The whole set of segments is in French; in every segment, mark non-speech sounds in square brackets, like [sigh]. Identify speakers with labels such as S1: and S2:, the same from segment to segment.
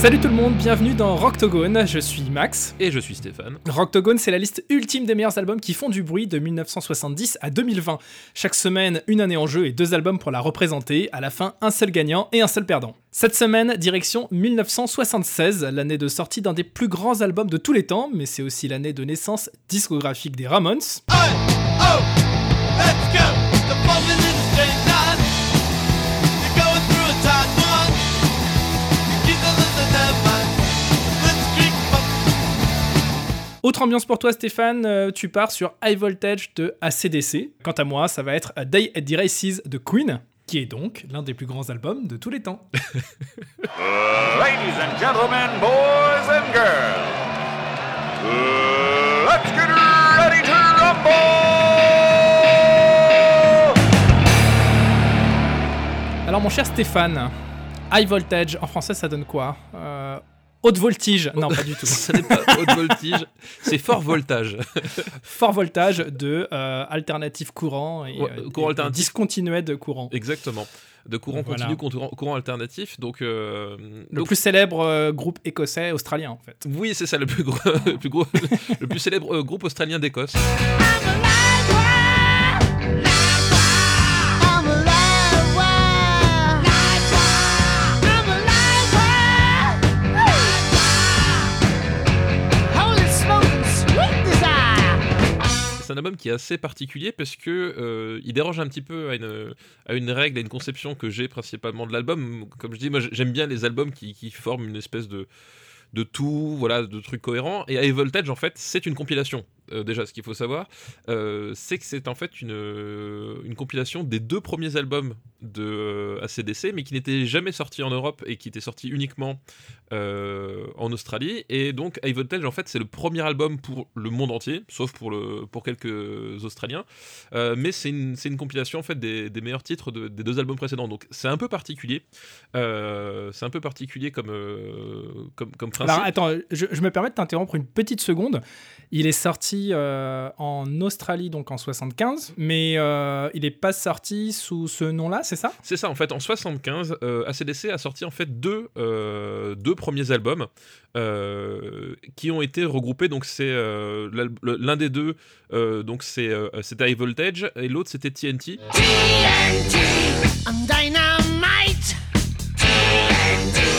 S1: Salut tout le monde, bienvenue dans Rocktogone, je suis Max.
S2: Et je suis Stéphane.
S1: Rocktogone, c'est la liste ultime des meilleurs albums qui font du bruit de 1970 à 2020. Chaque semaine, une année en jeu et deux albums pour la représenter. À la fin, un seul gagnant et un seul perdant. Cette semaine, direction 1976, l'année de sortie d'un des plus grands albums de tous les temps, mais c'est aussi l'année de naissance discographique des Ramones. Autre ambiance pour toi, Stéphane, euh, tu pars sur High Voltage de ACDC. Quant à moi, ça va être A Day at the Races de Queen, qui est donc l'un des plus grands albums de tous les temps. [laughs]
S3: Ladies and gentlemen, boys and girls, let's get ready to rumble!
S1: Alors, mon cher Stéphane, High Voltage, en français, ça donne quoi? Euh, Haute voltige Non, pas du [laughs] tout.
S2: Ce n'est pas haute voltige, c'est fort voltage. [laughs]
S1: Fort voltage de euh, alternatif courant et,
S2: Ouais,
S1: euh,
S2: courant
S1: et-
S2: alternatif.
S1: discontinué de courant.
S2: Exactement. De courant
S1: Voilà.
S2: continu, courant, courant alternatif. Donc, euh,
S1: Le
S2: donc-
S1: plus célèbre euh, groupe écossais australien en fait.
S2: oui, c'est ça le plus gros, [laughs] le plus gros, le plus célèbre euh, groupe australien d'Écosse. C'est un album qui est assez particulier parce que euh, il dérange un petit peu à une, à une règle, à une conception que j'ai principalement de l'album. Comme je dis, moi j'aime bien les albums qui, forment une espèce de, de tout, voilà, de trucs cohérents. Et High Voltage, en fait, c'est une compilation. Euh, déjà, ce qu'il faut savoir, euh, c'est que c'est en fait une, euh, une compilation des deux premiers albums de ACDC, mais qui n'étaient jamais sortis en Europe et qui étaient sortis uniquement en Australie. Et donc, High Voltage, en fait, c'est le premier album pour le monde entier, sauf pour, quelques Australiens. Mais c'est une, compilation en fait des, meilleurs titres de- des deux albums précédents. Donc, c'est un peu particulier. C'est un peu particulier comme, principe.
S1: Alors attends, je me permets de t'interrompre une petite seconde. Il est sorti euh, en Australie donc en 75, mais euh, il n'est pas sorti sous ce nom-là, c'est ça?
S2: C'est ça, en fait, en 75, euh, ACDC a sorti en fait deux, euh, deux premiers albums euh, qui ont été regroupés. Donc c'est euh, l'un des deux, euh, donc c'est euh, c'était High Voltage et l'autre c'était TNT.
S4: TNT, I'm dynamite. TNT,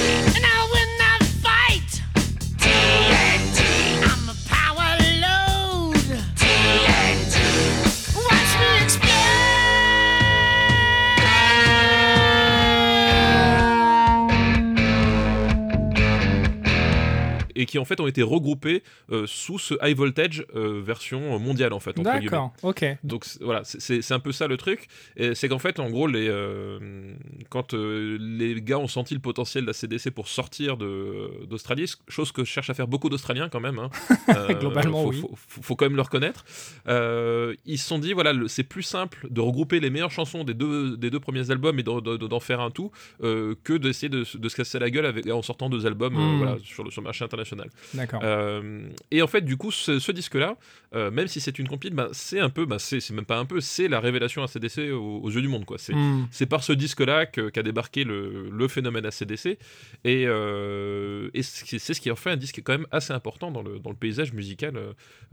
S2: et qui en fait ont été regroupés euh, sous ce High Voltage euh, version mondiale en fait.
S1: D'accord, ok.
S2: Donc voilà, c'est- un peu ça le truc. C'est qu'en fait, en gros, les, euh, quand les gars ont senti le potentiel de la CDC pour sortir d'Australie, chose que cherchent à faire beaucoup d'Australiens quand même, hein, [laughs]
S1: Globalement,
S2: faut,
S1: oui.
S2: faut, faut- faut quand même le reconnaître, ils se sont dit, voilà, c'est plus simple de regrouper les meilleures chansons des deux, des deux premiers albums et d'en de, de- d'en faire un tout euh, que d'essayer de, se- de se casser la gueule avec, en sortant deux albums euh,
S1: Mm.
S2: voilà, sur, le, sur le marché international.
S1: D'accord.
S2: Euh, et en fait, du coup, ce, ce disque-là, euh, même si c'est une compile, bah, c'est un peu, bah, c'est même pas un peu, c'est la révélation ACDC aux, aux yeux du monde, quoi. C'est
S1: Hmm.
S2: c'est par ce disque-là que- qu'a débarqué le, le phénomène ACDC, et, euh, et c'est ce qui en fait un disque quand même assez important dans le, dans le paysage musical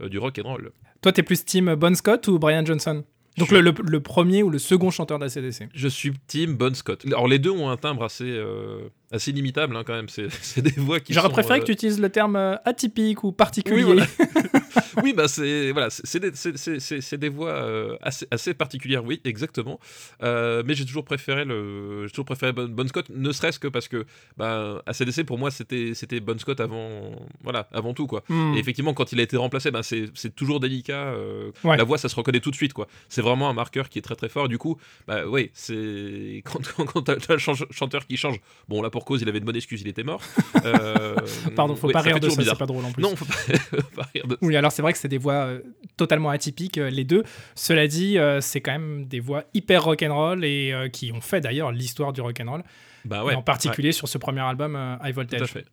S2: euh, du rock and roll.
S1: Toi, t'es plus team Bon Scott ou Brian Johnson? Donc le, le- le premier ou le second chanteur d'ACDC
S2: Je suis team Bon Scott. Alors les deux ont un timbre assez, euh, assez limitable hein, quand même. C'est [laughs] c'est des voix qui
S1: J'aurais préféré
S2: euh,
S1: que tu utilises le terme euh, atypique ou particulier.
S2: Oui, voilà. [laughs] [laughs] oui, bah c'est voilà, c'est- des, c'est- c'est- c'est- c'est des voix euh, assez, assez particulières, oui, exactement. Euh, mais j'ai toujours préféré le, j'ai toujours préféré Bon, Bon Scott, ne serait-ce que parce que bah, ACDC pour moi c'était c'était Bon Scott avant, voilà, avant tout quoi.
S1: Hmm.
S2: Et effectivement, quand il a été remplacé, ben, c'est c'est toujours délicat. euh,
S1: Ouais.
S2: La voix, ça se reconnaît tout de suite, quoi. C'est vraiment un marqueur qui est très très fort. Du coup, bah oui, c'est quand, quand, quand t'as le chan- chanteur qui change. Bon, là pour cause, il avait de bonnes excuses, il était mort. [laughs] Euh,
S1: Pardon, faut
S2: ouais,
S1: pas rire de ça, c'est pas drôle en plus.
S2: Non, faut pas, [laughs] faut pas rire de
S1: Oui, alors c'est vrai que c'est des voix euh, totalement atypiques, euh, les deux. Cela dit, c'est quand même des voix hyper rock'n'roll et qui ont fait d'ailleurs l'histoire du rock'n'roll,
S2: Bah
S1: et
S2: ouais.
S1: en particulier sur ce premier album High
S2: ouais, tout à
S1: Voltage.
S2: fait.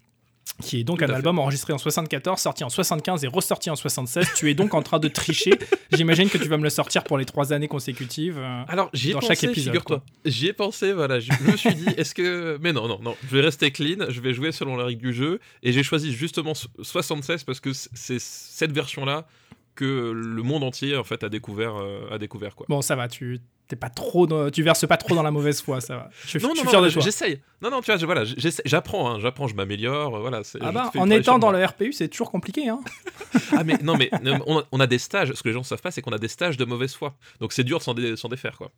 S1: Qui est donc un
S2: fait.
S1: album enregistré en 74, sorti en 75 et ressorti en 76. tu es donc en train de tricher. [laughs] J'imagine que tu vas me le sortir pour les trois années consécutives. euh.
S2: Alors, j'y ai
S1: Dans
S2: pensé, figure-toi. J'y ai pensé, voilà. Je, je me suis dit, est-ce que. [laughs] Mais non, non, non. Je vais rester clean, je vais jouer selon la règle du jeu. Et j'ai choisi justement so- 76 parce que c'est cette version-là que le monde entier, en fait, a découvert, euh, a découvert quoi.
S1: Bon, ça va, tu t'es pas trop, dans- tu verses pas trop dans la mauvaise foi, ça va. Je,
S2: Non,
S1: je
S2: non, non, j'essaye. Non, non, tu vois, je- voilà, j'apprends, hein, j'apprends, je m'améliore, euh, voilà.
S1: Ah bah, en étant dans
S2: moi.
S1: le RPU, c'est toujours compliqué, hein.
S2: Ah, mais non, mais non, on, a, on a des stages. Ce que les gens savent pas, c'est qu'on a des stages de mauvaise foi. Donc c'est dur de s'en dé- défaire, quoi.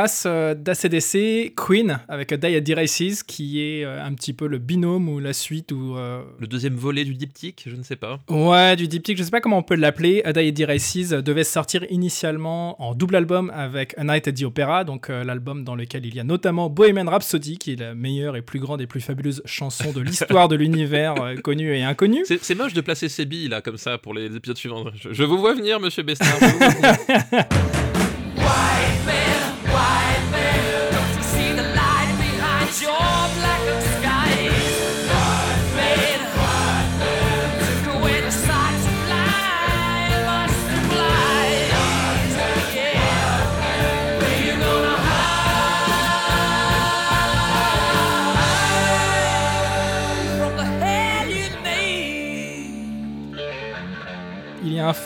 S1: Face euh, d'ACDC, Queen avec A Die at the Races, qui est euh, un petit peu le binôme ou la suite ou euh,
S2: Le deuxième volet du diptyque, je ne sais pas.
S1: Ouais, du diptyque, je sais pas comment on peut l'appeler. A Die at the Races devait sortir initialement en double album avec A Night at the Opera, donc euh, l'album dans lequel il y a notamment Bohemian Rhapsody, qui est la meilleure et plus grande et plus fabuleuse chanson de l'histoire de [laughs] l'univers euh, connue et inconnue.
S2: C'est moche de placer ces billes là comme ça pour les épisodes suivants. Je, je vous vois venir, monsieur Bestard. [laughs]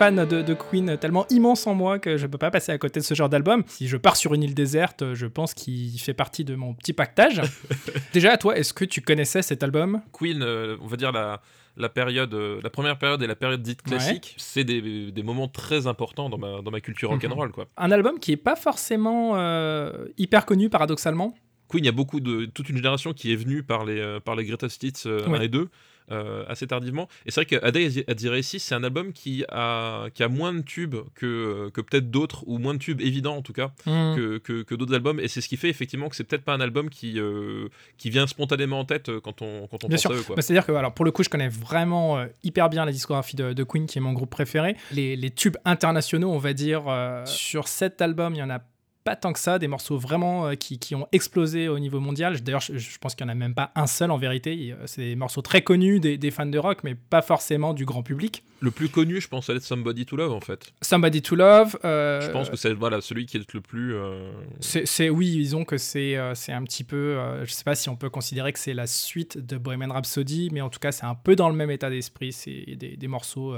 S1: fan de, de Queen tellement immense en moi que je peux pas passer à côté de ce genre d'album. Si je pars sur une île déserte, je pense qu'il fait partie de mon petit pactage. [laughs] Déjà, toi, est-ce que tu connaissais cet album?
S2: Queen, euh, on va dire la, la période, euh, la première période et la période dite
S1: Ouais.
S2: classique, c'est des, des moments très importants dans ma, dans ma culture
S1: Mhm.
S2: rock'n'roll quoi.
S1: Un album qui est pas forcément euh, hyper connu, paradoxalement?
S2: Queen, il y a beaucoup de toute une génération qui est venue par les par les Greatest Hits euh,
S1: Ouais.
S2: 1 et 2 euh, assez tardivement. Et c'est vrai que A Day at the Races, c'est un album qui a qui a moins de tubes que que peut-être d'autres ou moins de tubes évidents en tout cas
S1: Hmm.
S2: que, que, que d'autres albums. Et c'est ce qui fait effectivement que c'est peut-être pas un album qui euh, qui vient spontanément en tête euh, quand on quand on
S1: Bien
S2: pense
S1: sûr.
S2: à eux quoi.
S1: Bah, C'est-à-dire que, alors, pour le coup, je connais vraiment euh, hyper bien la discographie de, de Queen, qui est mon groupe préféré. Les, les tubes internationaux, on va dire, sur cet album, il y en a pas tant que ça, des morceaux vraiment euh, qui, qui ont explosé au niveau mondial. D'ailleurs, je, je pense qu'il n'y en a même pas un seul en vérité. C'est des morceaux très connus des, des fans de rock, mais pas forcément du grand public.
S2: Le plus connu, je pense, ça va être Somebody to Love en fait.
S1: Somebody to Love. euh,
S2: Je pense que c'est voilà celui qui est le plus. euh,
S1: C'est, oui, disons que c'est, euh, c'est un petit peu, je sais pas si on peut considérer que c'est la suite de Bohemian Rhapsody, mais en tout cas c'est un peu dans le même état d'esprit. C'est des, des morceaux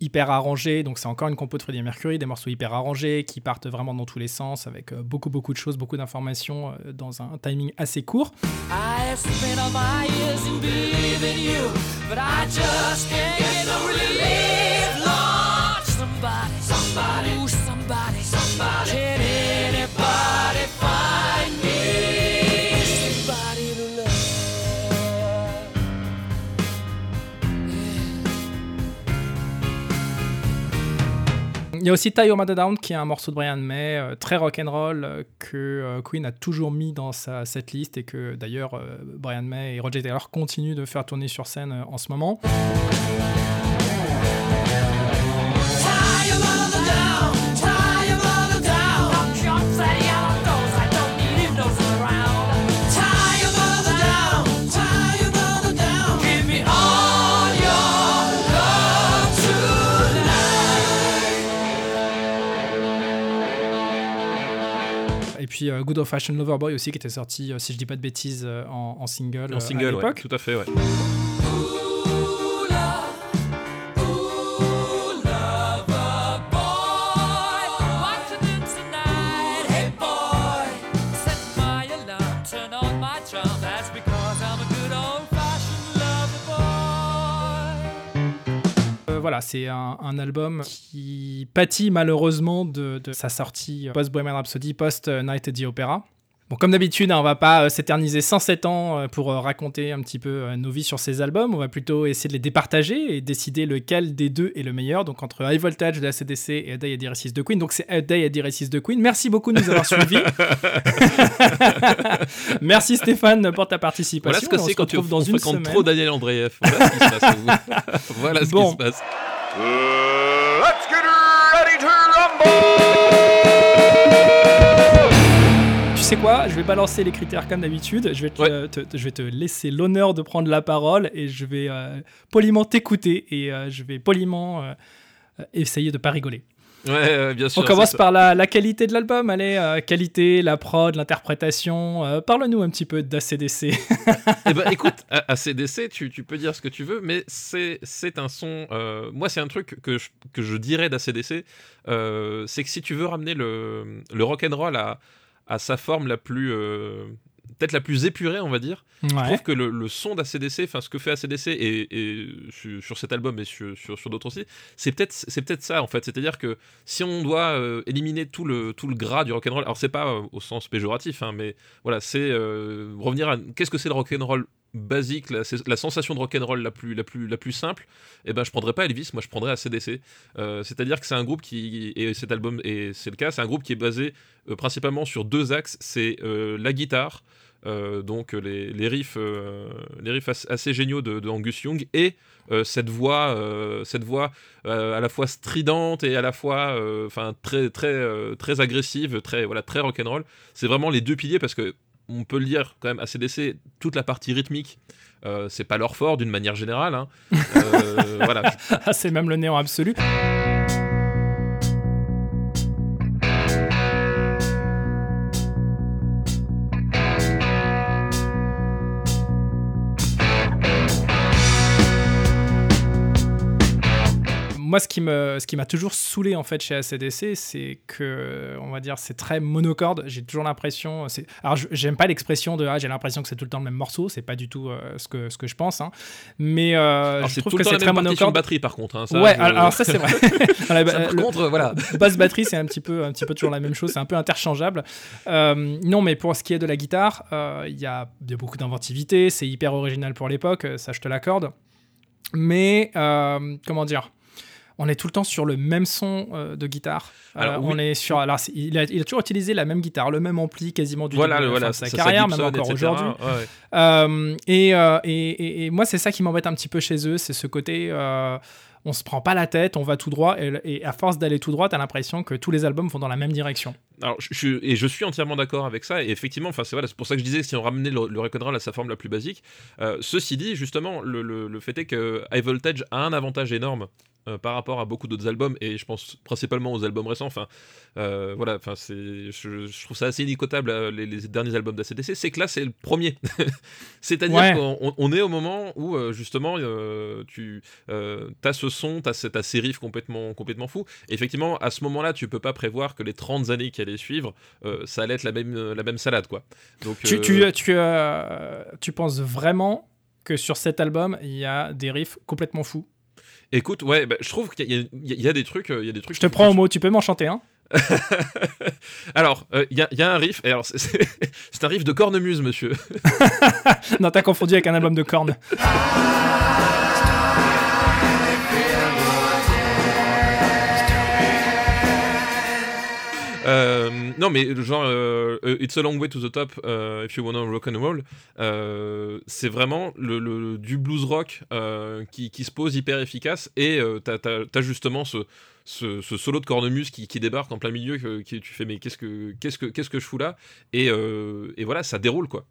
S1: hyper arrangés, donc c'est encore une compo de Freddie Mercury, des morceaux hyper arrangés qui partent vraiment dans tous les sens avec euh, beaucoup beaucoup de choses, beaucoup d'informations euh, dans un timing assez court. Y a aussi Tie Your Down qui est un morceau de Brian May euh, très rock'n'roll euh, que euh, Queen a toujours mis dans sa cette liste et que d'ailleurs Brian May et Roger Taylor continuent de faire tourner sur scène en ce moment. Puis euh, Good Old Fashioned Loverboy aussi qui était sorti, euh, si je dis pas de bêtises, euh, en, en single,
S2: en
S1: à
S2: single, ouais, tout à fait, ouais.
S1: Voilà, c'est un, un album qui pâtit malheureusement de, de sa sortie post-Bohemian Rhapsody, post-Night at the Opera. Bon, comme d'habitude, hein, on va pas euh, s'éterniser 107 ans euh, pour euh, raconter un petit peu euh, nos vies sur ces albums. On va plutôt essayer de les départager et décider lequel des deux est le meilleur. Donc entre High Voltage de la CDC et A Day at the Races de Queen. Donc c'est A Day at the Races de Queen. Merci beaucoup de nous avoir suivis. [laughs] Merci Stéphane pour ta participation.
S2: Voilà ce que
S1: On
S2: c'est quand tu
S1: dans une
S2: fréquentes
S1: semaine.
S2: trop Daniel Andreev. Voilà ce qui se passe. [laughs] voilà ce
S1: Bon.
S2: qui se passe.
S3: Uh, let's get ready to rumble!
S1: Tu sais quoi? Je vais balancer les critères comme d'habitude. Je vais te,
S2: Ouais.
S1: te- je vais te laisser l'honneur de prendre la parole et je vais euh, poliment t'écouter et euh, je vais poliment euh, euh, essayer de pas rigoler.
S2: Ouais, bien sûr.
S1: On commence par la, la qualité de l'album. Allez, euh, qualité, la prod, l'interprétation. Euh, Parle-nous un petit peu d'ACDC.
S2: Eh ben, écoute, à, à CDC, tu, tu peux dire ce que tu veux, mais c'est un son. euh, moi, c'est un truc que je, que je dirais d'ACDC. C'est que si tu veux ramener le, le rock'n'roll à, à sa forme la plus. Peut-être la plus épurée, on va dire. Je trouve que le, le son d'ACDC, enfin ce que fait ACDC et, et sur, sur cet album et sur, sur, sur d'autres aussi, c'est peut-être c'est peut-être ça en fait. C'est-à-dire que si on doit euh, éliminer tout le tout le gras du rock'n'roll, alors c'est pas euh, au sens péjoratif, hein, mais voilà, c'est euh, revenir à qu'est-ce que c'est le rock'n'roll basique, la, sensation de rock'n'roll la plus la plus la plus simple. Et ben je prendrais pas Elvis, moi je prendrais ACDC. Euh, C'est-à-dire que c'est un groupe qui et cet album et c'est le cas, c'est un groupe qui est basé euh, principalement sur deux axes, c'est euh, la guitare. Euh, donc les, les riffs, les riffs as- assez géniaux de, de Angus Young et cette voix, cette voix à la fois stridente et à la fois, enfin très très très agressive, très voilà très rock'n'roll. C'est vraiment les deux piliers parce que on peut le dire quand même ACDC, toute la partie rythmique, euh, c'est pas leur fort d'une manière générale. hein. Euh, [laughs] voilà,
S1: Ah, c'est même le néant absolu. Moi, ce qui me, ce qui m'a toujours saoulé en fait chez ACDC, c'est que, on va dire, c'est très monocorde. J'ai toujours l'impression, c'est, alors j'aime pas l'expression de, ah, j'ai l'impression que c'est tout le temps le même morceau. C'est pas du tout euh, ce que, ce que je pense, hein. Mais euh,
S2: Alors,
S1: je
S2: c'est
S1: trouve
S2: tout
S1: que
S2: le temps
S1: c'est très monocorde.
S2: batterie par contre. hein, ça,
S1: ouais,
S2: je-
S1: alors ça c'est vrai. [laughs] [laughs]
S2: Ça, par
S1: le-
S2: contre, voilà.
S1: basse batterie, c'est un petit peu, un petit peu toujours la même chose, c'est un peu interchangeable. Euh, non, mais pour ce qui est de la guitare, euh, il y, a, y a beaucoup d'inventivité, c'est hyper original pour l'époque, ça je te l'accorde. Mais euh, comment dire on est tout le temps sur le même son euh, de guitare. Euh,
S2: Alors, oui.
S1: On est sur. Alors, il a, il a toujours utilisé la même guitare, le même ampli quasiment du
S2: Voilà,
S1: début
S2: voilà,
S1: de sa carrière, même encore aujourd'hui.
S2: Ouais.
S1: Euh, et, et, et- moi, c'est ça qui m'embête un petit peu chez eux, c'est ce côté. on se prend pas la tête, on va tout droit, et, et à force d'aller tout droit, t'as l'impression que tous les albums vont dans la même direction.
S2: Alors, je, je- et je suis entièrement d'accord avec ça. Et effectivement, enfin, c'est voilà, c'est pour ça que je disais si on ramenait le, le à sa forme la plus basique. Euh, ceci dit, justement, le, le- le fait est que High Voltage a un avantage énorme. euh, par rapport à beaucoup d'autres albums et je pense principalement aux albums récents enfin euh, voilà enfin c'est je, je trouve ça assez inicotable euh, les, les derniers albums d'ACDC c'est que là c'est le premier [laughs] c'est-à-dire
S1: Ouais.
S2: qu'on on- on est au moment où justement tu as ce son t'as ce- t'as ces riffs complètement complètement fous et effectivement à ce moment-là tu peux pas prévoir que les 30 années qui allaient suivre euh, ça allait être la même la même salade quoi. Donc
S1: Tu,
S2: euh,
S1: tu, tu, euh, tu penses vraiment que sur cet album, il y a des riffs complètement fous?
S2: Écoute ouais bah, je trouve qu'il y, a- y y des trucs euh, il y a des trucs
S1: Je te prends au mot, tu peux m'en chanter un [laughs]
S2: alors euh, il y, a, il y a un riff et alors [laughs] c'est un riff de cornemuse monsieur. [laughs]
S1: Non, t'as confondu avec un album de cornes.
S2: Euh, non, mais genre, euh, euh, It's a long way to the top, if you wanna rock and roll, c'est vraiment du blues rock qui, se pose hyper efficace et t'as, justement ce, solo de cornemuse qui, débarque en plein milieu, que, tu fais mais qu'est-ce que, je fous là? Et voilà, ça déroule quoi.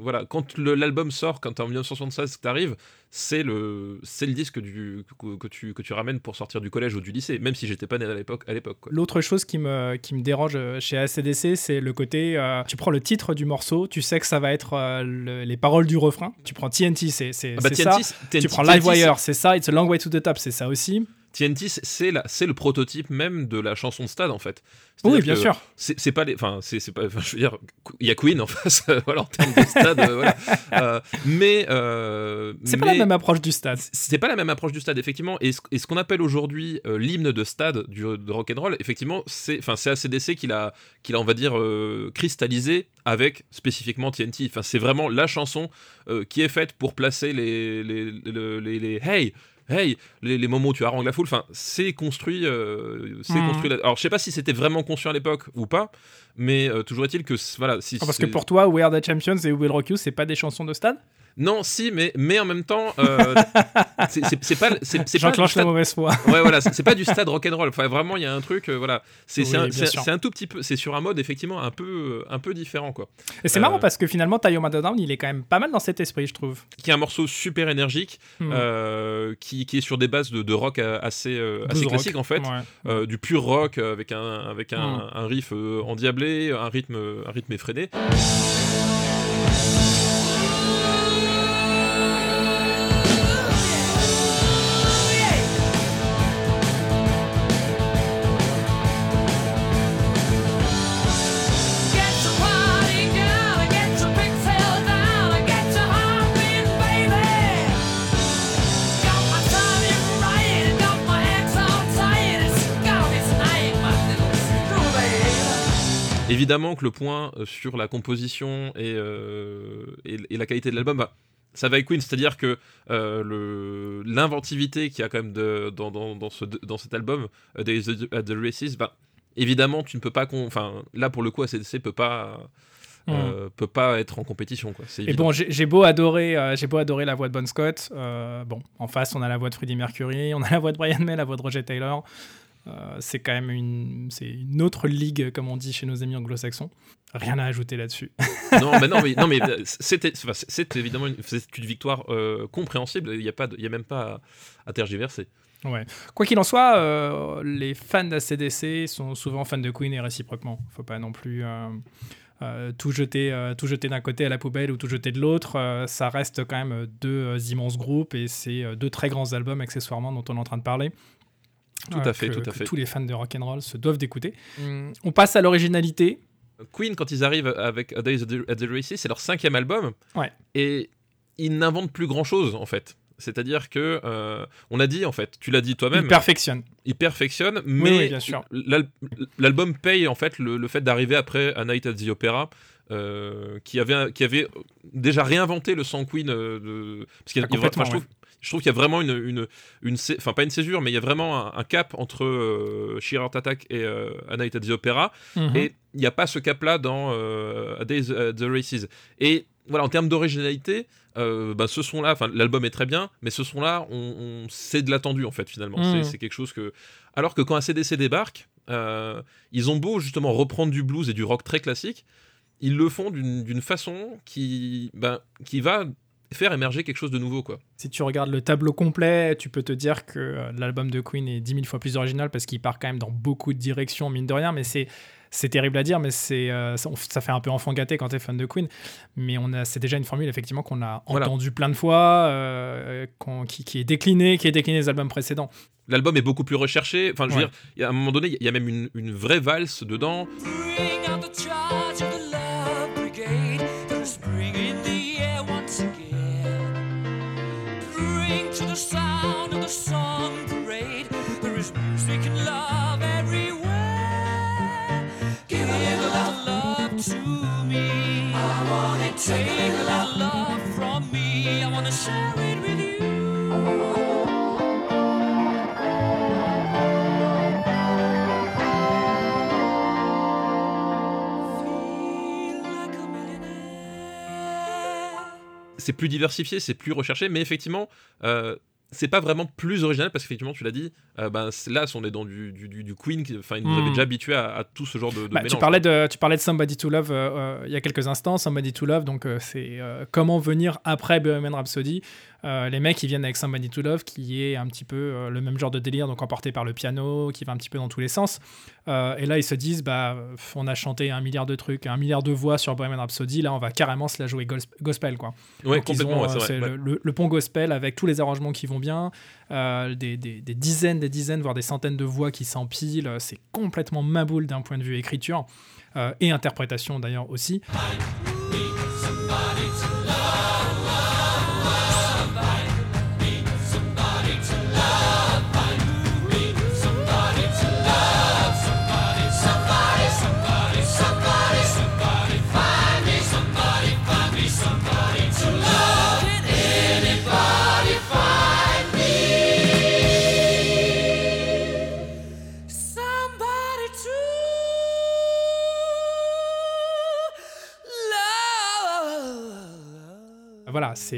S2: Voilà, quand l'album sort, quand t'es en 1976 que t'arrives, c'est le, c'est le disque du, que, que tu, que tu ramènes pour sortir du collège ou du lycée, même si j'étais pas né à l'époque. À l'époque quoi.
S1: L'autre chose qui me, qui me dérange euh, chez ACDC, c'est le côté. euh, tu prends le titre du morceau, tu sais que ça va être euh, le- les paroles du refrain. Tu prends TNT, c'est c'est-
S2: Ah bah,
S1: ça.
S2: TNT,
S1: Tu prends Livewire, c'est ça. It's a long way to the top, c'est ça aussi.
S2: TNT, c'est- c'est la- c'est le prototype même de la chanson de stade en fait.
S1: Oui, bien sûr.
S2: C'est pas les, enfin, c'est c'est pas, je veux dire, il y a Queen en [laughs] face, voilà, en termes de stade, euh, voilà. Euh, mais euh,
S1: C'est pas la même approche du stade.
S2: c'est pas la même approche du stade effectivement et ce, qu'on appelle aujourd'hui euh, l'hymne de stade du de rock and roll effectivement c'est enfin c'est ACDC qui l'a qui l'a on va dire euh, cristallisé avec spécifiquement TNT enfin c'est vraiment la chanson euh, qui est faite pour placer les les, les, les- les- hey Hey, les, les moments où tu harangues la foule, enfin, c'est construit, euh, c'est
S1: Mhm.
S2: construit. Alors, je sais pas si c'était vraiment conscient à l'époque ou pas, mais euh, toujours est-il que voilà, si
S1: Ah, parce que pour toi, We Are the Champions et We Will Rock You, c'est pas des chansons de stade
S2: non, si, mais mais en même temps, euh, [laughs] c'est- pas
S1: J'enclenche la mauvaise foi.
S2: Ouais, voilà, c'est pas du stade rock'n'roll. Enfin, vraiment, il y a un truc, euh, voilà. C'est
S1: Oui,
S2: un, un tout petit peu, c'est sur un mode effectivement un peu, euh, un peu différent, quoi.
S1: Et c'est
S2: Euh,
S1: marrant parce que finalement, Tayo Down, il est quand même pas mal dans cet esprit, je trouve.
S2: Qui est un morceau super énergique,
S1: Hmm.
S2: euh, qui, qui est sur des bases de, de rock euh, assez, assez
S1: Blues rock.
S2: classique en fait.
S1: Ouais.
S2: Du pur rock avec un, avec un,
S1: Hmm.
S2: un riff endiablé, un rythme, un rythme effréné. Évidemment que le point euh, sur la composition et, euh, et, et la qualité de l'album, bah, ça va avec Queen, c'est-à-dire que euh, l'inventivité qu'il y a quand même de- dans, dans, dans, ce, dans cet album, Days at the Races, bah, évidemment tu ne peux pas, enfin là pour le coup ACDC peut pas, euh, peut pas être en compétition, quoi.
S1: Et bon, j'ai j'ai beau adorer, euh, j'ai beau adorer la voix de Bon Scott. euh, bon, en face, on a la voix de Freddie Mercury, on a la voix de Brian May, la voix de Roger Taylor. Euh, c'est quand même une, c'est une autre ligue, comme on dit chez nos amis anglo-saxons. Rien à ajouter là-dessus. [laughs]
S2: non, mais non, mais, non, mais euh, c'était, c'est évidemment une, une victoire euh, compréhensible. Il n'y a pas, de- il y a même pas à, à tergiverser.
S1: Ouais. Quoi qu'il en soit, euh, les fans d'ACDC sont souvent fans de Queen et réciproquement. Faut pas non plus euh, tout jeter, euh, tout jeter d'un côté à la poubelle ou tout jeter de l'autre. Euh, ça reste quand même deux immenses groupes et c'est deux très grands albums accessoirement dont on est en train de parler.
S2: Tout
S1: Euh,
S2: à fait,
S1: que-
S2: tout à fait.
S1: Tous les fans de rock and roll se doivent d'écouter. On passe à l'originalité.
S2: Queen, quand ils arrivent avec A Days at the- at the Races, c'est leur cinquième album.
S1: Ouais.
S2: Et ils n'inventent plus grand chose, en fait. C'est-à-dire que, euh, on a dit, en fait, tu l'as dit toi-même,
S1: Ils perfectionnent.
S2: ils perfectionnent,
S1: Oui,
S2: mais
S1: oui, bien sûr.
S2: l'al- l'album paye, en fait, le, le fait d'arriver après A Night at the Opera. euh, qui, avait, qui avait déjà réinventé le sang Queen euh, de... parce qu'il y a-
S1: Ah,
S2: a- enfin,
S1: complètement,
S2: je trouve, je trouve qu'il y a vraiment une, une, une enfin pas une césure mais il y a vraiment un, un cap entre euh, Sheer Heart Attack et euh, A Night at the Opera
S1: Mhm.
S2: et il n'y a pas ce cap-là dans euh, A Days at the Races. Et voilà, en termes d'originalité, euh, bah, ce son-là, enfin l'album est très bien, mais ce son-là, on, on- c'est de l'attendu en fait finalement.
S1: Mhm.
S2: C'est- quelque chose que. Alors que quand ACDC débarque, euh, ils ont beau justement reprendre du blues et du rock très classique, ils le font d'une d'une façon qui, ben, qui va faire émerger quelque chose de nouveau quoi.
S1: Si tu regardes le tableau complet, tu peux te dire que euh, l'album de Queen est 10 000 fois plus original parce qu'il part quand même dans beaucoup de directions, mine de rien, mais c'est. C'est terrible à dire, mais c'est euh, ça, fait un peu enfant gâté quand t'es fan de Queen. Mais on a, c'est déjà une formule effectivement qu'on a
S2: Voilà.
S1: entendue plein de fois, euh, qui, qui est déclinée, qui est déclinée des albums précédents.
S2: L'album est beaucoup plus recherché. Enfin, je veux
S1: Ouais.
S2: dire, à un moment donné, il y a même une, une vraie valse dedans. C'est plus diversifié, c'est plus recherché, mais effectivement, euh, c'est pas vraiment plus original parce qu'effectivement, tu l'as dit, euh, ben, là, on est dans du, du, du- du Queen, qui- enfin, ils nous
S1: Hmm.
S2: avaient déjà habitués à, à tout ce genre de, de
S1: Bah, tu, parlais de, tu parlais de Somebody to Love euh, euh, il y a quelques instants. Somebody to Love, donc c'est comment venir après Bohemian Rhapsody. Euh, les mecs, ils viennent avec Somebody to Love, qui est un petit peu euh, le même genre de délire, donc emporté par le piano, qui va un petit peu dans tous les sens. Euh, et là, ils se disent, bah, on a chanté un milliard de trucs, un milliard de voix sur Bohemian Rhapsody, là, on va carrément se la jouer gos- gospel, quoi.
S2: Ouais,
S1: Donc,
S2: complètement, ouais, c'est
S1: le, le- le pont gospel avec tous les arrangements qui vont bien, des, des- des dizaines, des dizaines, voire des centaines de voix qui s'empilent. C'est complètement maboule d'un point de vue écriture euh, et interprétation d'ailleurs aussi.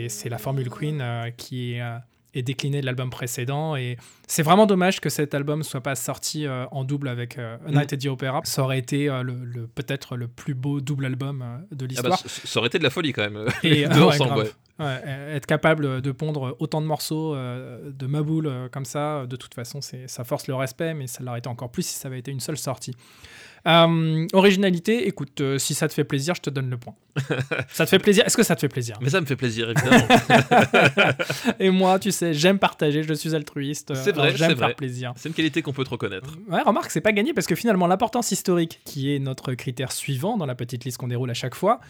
S1: C'est la formule Queen euh, qui euh, est déclinée de l'album précédent et c'est vraiment dommage que cet album soit pas sorti euh, en double avec Night at the Opera. Ça aurait été le, le- peut-être le plus beau double album de
S2: Ah bah,
S1: l'histoire.
S2: ça aurait été de la folie quand même.
S1: Et, [laughs] ah
S2: ensemble,
S1: grave.
S2: ouais.
S1: Ouais, être capable de pondre autant de morceaux euh, de Maboule euh, comme ça, de toute façon, c'est, ça force le respect, mais ça l'aurait été encore plus si ça avait été une seule sortie. Euh, originalité, écoute, euh, si ça te fait plaisir, je te donne le point. [laughs] ça te fait plaisir? Est-ce que ça te fait plaisir?
S2: Mais ça me fait plaisir, évidemment. [laughs]
S1: Et moi, tu sais, j'aime partager, je suis altruiste. euh,
S2: C'est vrai,
S1: j'aime faire
S2: vrai.
S1: plaisir.
S2: c'est une qualité qu'on peut te reconnaître.
S1: Ouais, remarque, c'est pas gagné parce que finalement, l'importance historique, qui est notre critère suivant dans la petite liste qu'on déroule à chaque fois,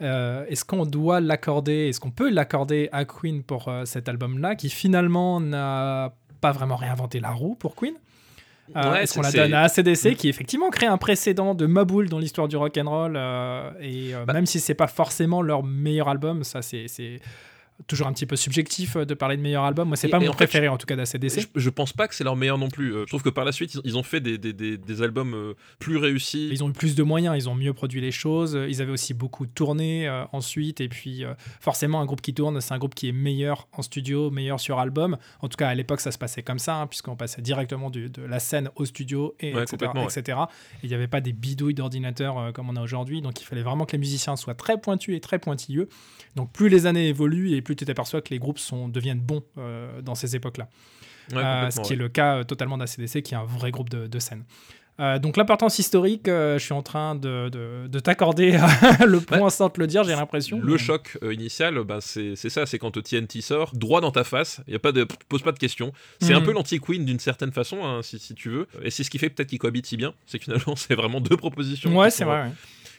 S1: euh, est-ce qu'on doit l'accorder, est-ce qu'on peut l'accorder à Queen pour cet album-là, qui finalement n'a pas vraiment réinventé la roue pour Queen? Euh,
S2: Ouais,
S1: qu'on la donne à ACDC, qui effectivement crée un précédent de Maboule dans l'histoire du rock and roll, euh, et euh,
S2: Bah.
S1: même si c'est pas forcément leur meilleur album, ça c'est toujours un petit peu subjectif euh, de parler de meilleur album. Moi, c'est pas mon
S2: en fait,
S1: préféré en tout cas d'ACDC.
S2: Je, je pense pas que c'est leur meilleur non plus. Euh, je trouve que par la suite, ils, ils ont fait des, des- des- des albums euh, plus réussis.
S1: Ils ont eu plus de moyens, ils ont mieux produit les choses, ils avaient aussi beaucoup tourné euh, ensuite, et puis euh, forcément un groupe qui tourne, c'est un groupe qui est meilleur en studio, meilleur sur album. En tout cas à l'époque ça se passait comme ça, hein, puisqu'on passait directement du- de la scène au studio, et
S2: Ouais,
S1: etc.
S2: ouais.
S1: Et il n'y avait pas des bidouilles d'ordinateur euh, comme on a aujourd'hui, donc il fallait vraiment que les musiciens soient très pointus et très pointilleux. Donc plus les années évoluent et plus tu t'aperçois que les groupes sont, deviennent bons euh, dans ces époques-là.
S2: Ouais,
S1: Euh, ce qui
S2: ouais.
S1: est le cas euh, totalement d'ACDC, qui est un vrai groupe de, de scène. Euh, donc l'importance historique, euh, je suis en train de, de- de t'accorder [laughs] le point sans te le dire, j'ai l'impression.
S2: Le
S1: mais-
S2: choc euh, initial, bah, c'est ça, c'est quand TNT sort, droit dans ta face, il y a pas de, pose pas de questions. C'est un
S1: Mhm.
S2: peu l'anti-Queen d'une certaine façon, hein, si, si tu veux. Et c'est ce qui fait peut-être qu'ils cohabitent si bien, c'est que finalement [laughs] c'est vraiment deux propositions
S1: Ouais, c'est vrai. ouais.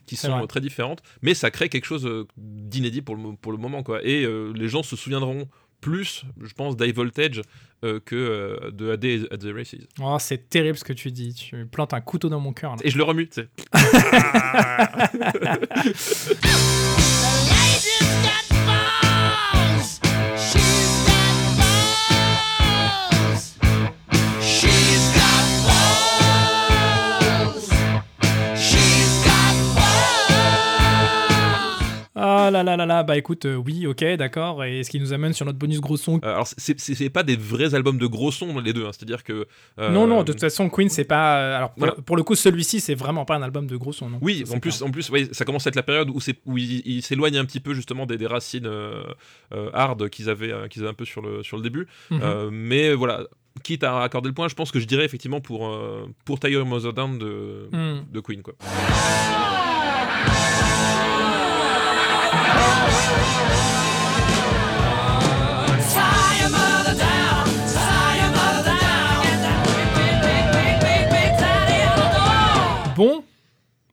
S2: Qui sont
S1: vrai.
S2: euh, très différentes, mais ça crée quelque chose euh, d'inédit pour le, pour le moment. Quoi. Et euh, les gens se souviendront plus, je pense, d'High Voltage euh, que euh, de AD at the Races.
S1: Oh, c'est terrible ce que tu dis. Tu plantes un couteau dans mon cœur. là.
S2: Et je le remue, tu sais. [laughs] [laughs]
S1: Ah là là là là, bah écoute, euh, oui, ok, d'accord. Et ce qui nous amène sur notre bonus gros son.
S2: Euh, alors, c'est- pas des vrais albums de gros sons, les deux, hein. c'est-à-dire que. euh,
S1: Non, non, de toute façon, Queen, c'est pas. Alors, pour,
S2: Voilà.
S1: pour le coup, celui-ci, c'est vraiment pas un album de gros son, non
S2: Oui,
S1: Ça,
S2: en plus, en plus ça commence à être la période où, où il, il s'éloigne un petit peu justement des, des racines hard qu'ils avaient, qu'ils avaient un peu sur le, sur le début.
S1: Mhm.
S2: Mais voilà, quitte à accorder le point, je pense que je dirais effectivement pour, pour Tiger Mother Down de,
S1: Hmm.
S2: de Queen. Quoi.
S1: Bon,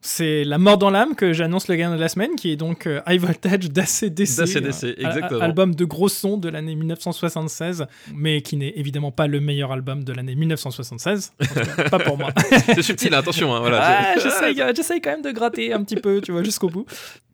S1: c'est la mort dans l'âme que j'annonce le gagnant de la semaine, qui est donc euh, High Voltage d'ACDC.
S2: d'ACDC,
S1: euh,
S2: exactement.
S1: Album de gros son de l'année 1976, mais qui n'est évidemment pas le meilleur album de l'année 1976. En tout cas, pas pour moi. [laughs]
S2: C'est subtil, attention. hein, voilà,
S1: Ah, euh, j'essaye quand même de gratter un petit peu, tu vois, jusqu'au bout.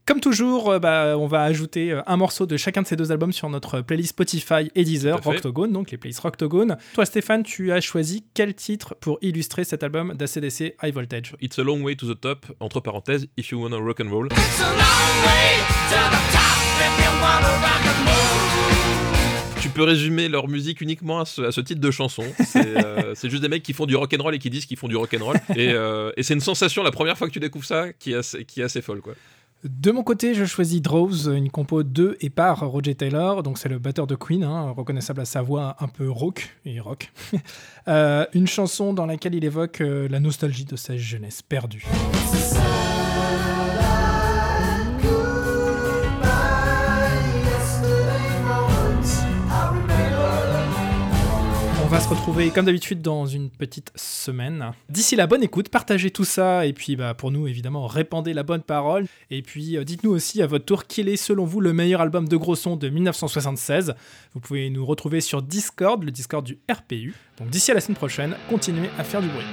S1: Comme toujours, euh, bah, on va ajouter euh, un morceau de chacun de ces deux albums sur notre playlist Spotify et Deezer. Rocktogone, donc les playlists Rocktogone. Toi, Stéphane, tu as choisi quel titre pour illustrer cet album d'ACDC High Voltage
S2: It's a long way to the top, entre parenthèses, if you wanna rock and roll.
S5: It's a long way to the top if you wanna rock and roll.
S2: Tu peux résumer leur musique uniquement à ce, à ce titre de chanson. C'est euh, [laughs] c'est juste des mecs qui font du rock and roll et qui disent qu'ils font du rock and roll. Et, euh, et c'est une sensation la première fois que tu découvres ça qui est assez, qui est assez folle. Quoi.
S1: De mon côté, je choisis Drows, une compo de et par Roger Taylor, donc c'est le batteur de Queen, hein, reconnaissable à sa voix un peu rock et rock. [laughs] Euh, une chanson dans laquelle il évoque euh, la nostalgie de sa jeunesse perdue. Va se retrouver comme d'habitude dans une petite semaine. D'ici la bonne écoute, partagez tout ça et puis bah, pour nous évidemment répandez la bonne parole et puis euh, dites-nous aussi à votre tour quel est selon vous le meilleur album de gros son de 1976. Vous pouvez nous retrouver sur Discord, le Discord du RPU. Donc d'ici à la semaine prochaine, continuez à faire du bruit.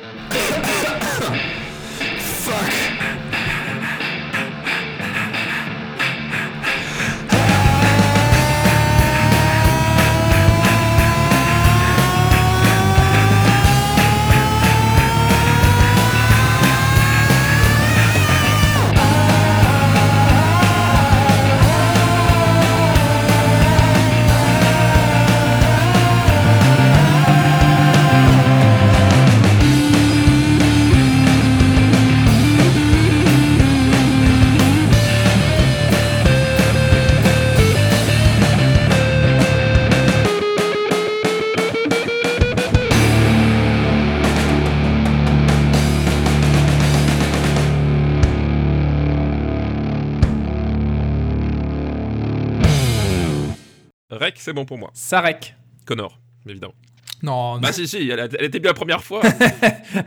S2: C'est bon pour moi.
S1: Sarek.
S2: Connor, évidemment.
S1: Non, non.
S2: Bah si, si, elle, a- elle était bien la première fois. [laughs]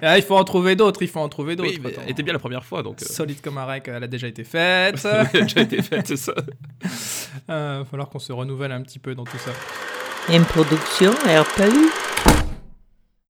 S1: Ah, il faut en trouver d'autres, il faut en trouver d'autres.
S2: oui, mais
S1: Attends.
S2: elle était bien la première fois, donc... euh,
S1: Solide comme un rec, elle a déjà été [laughs] faite.
S2: elle a déjà été faite, c'est ça. [laughs]
S1: Euh, va falloir qu'on se renouvelle un petit peu dans tout ça.
S6: Une production RPU.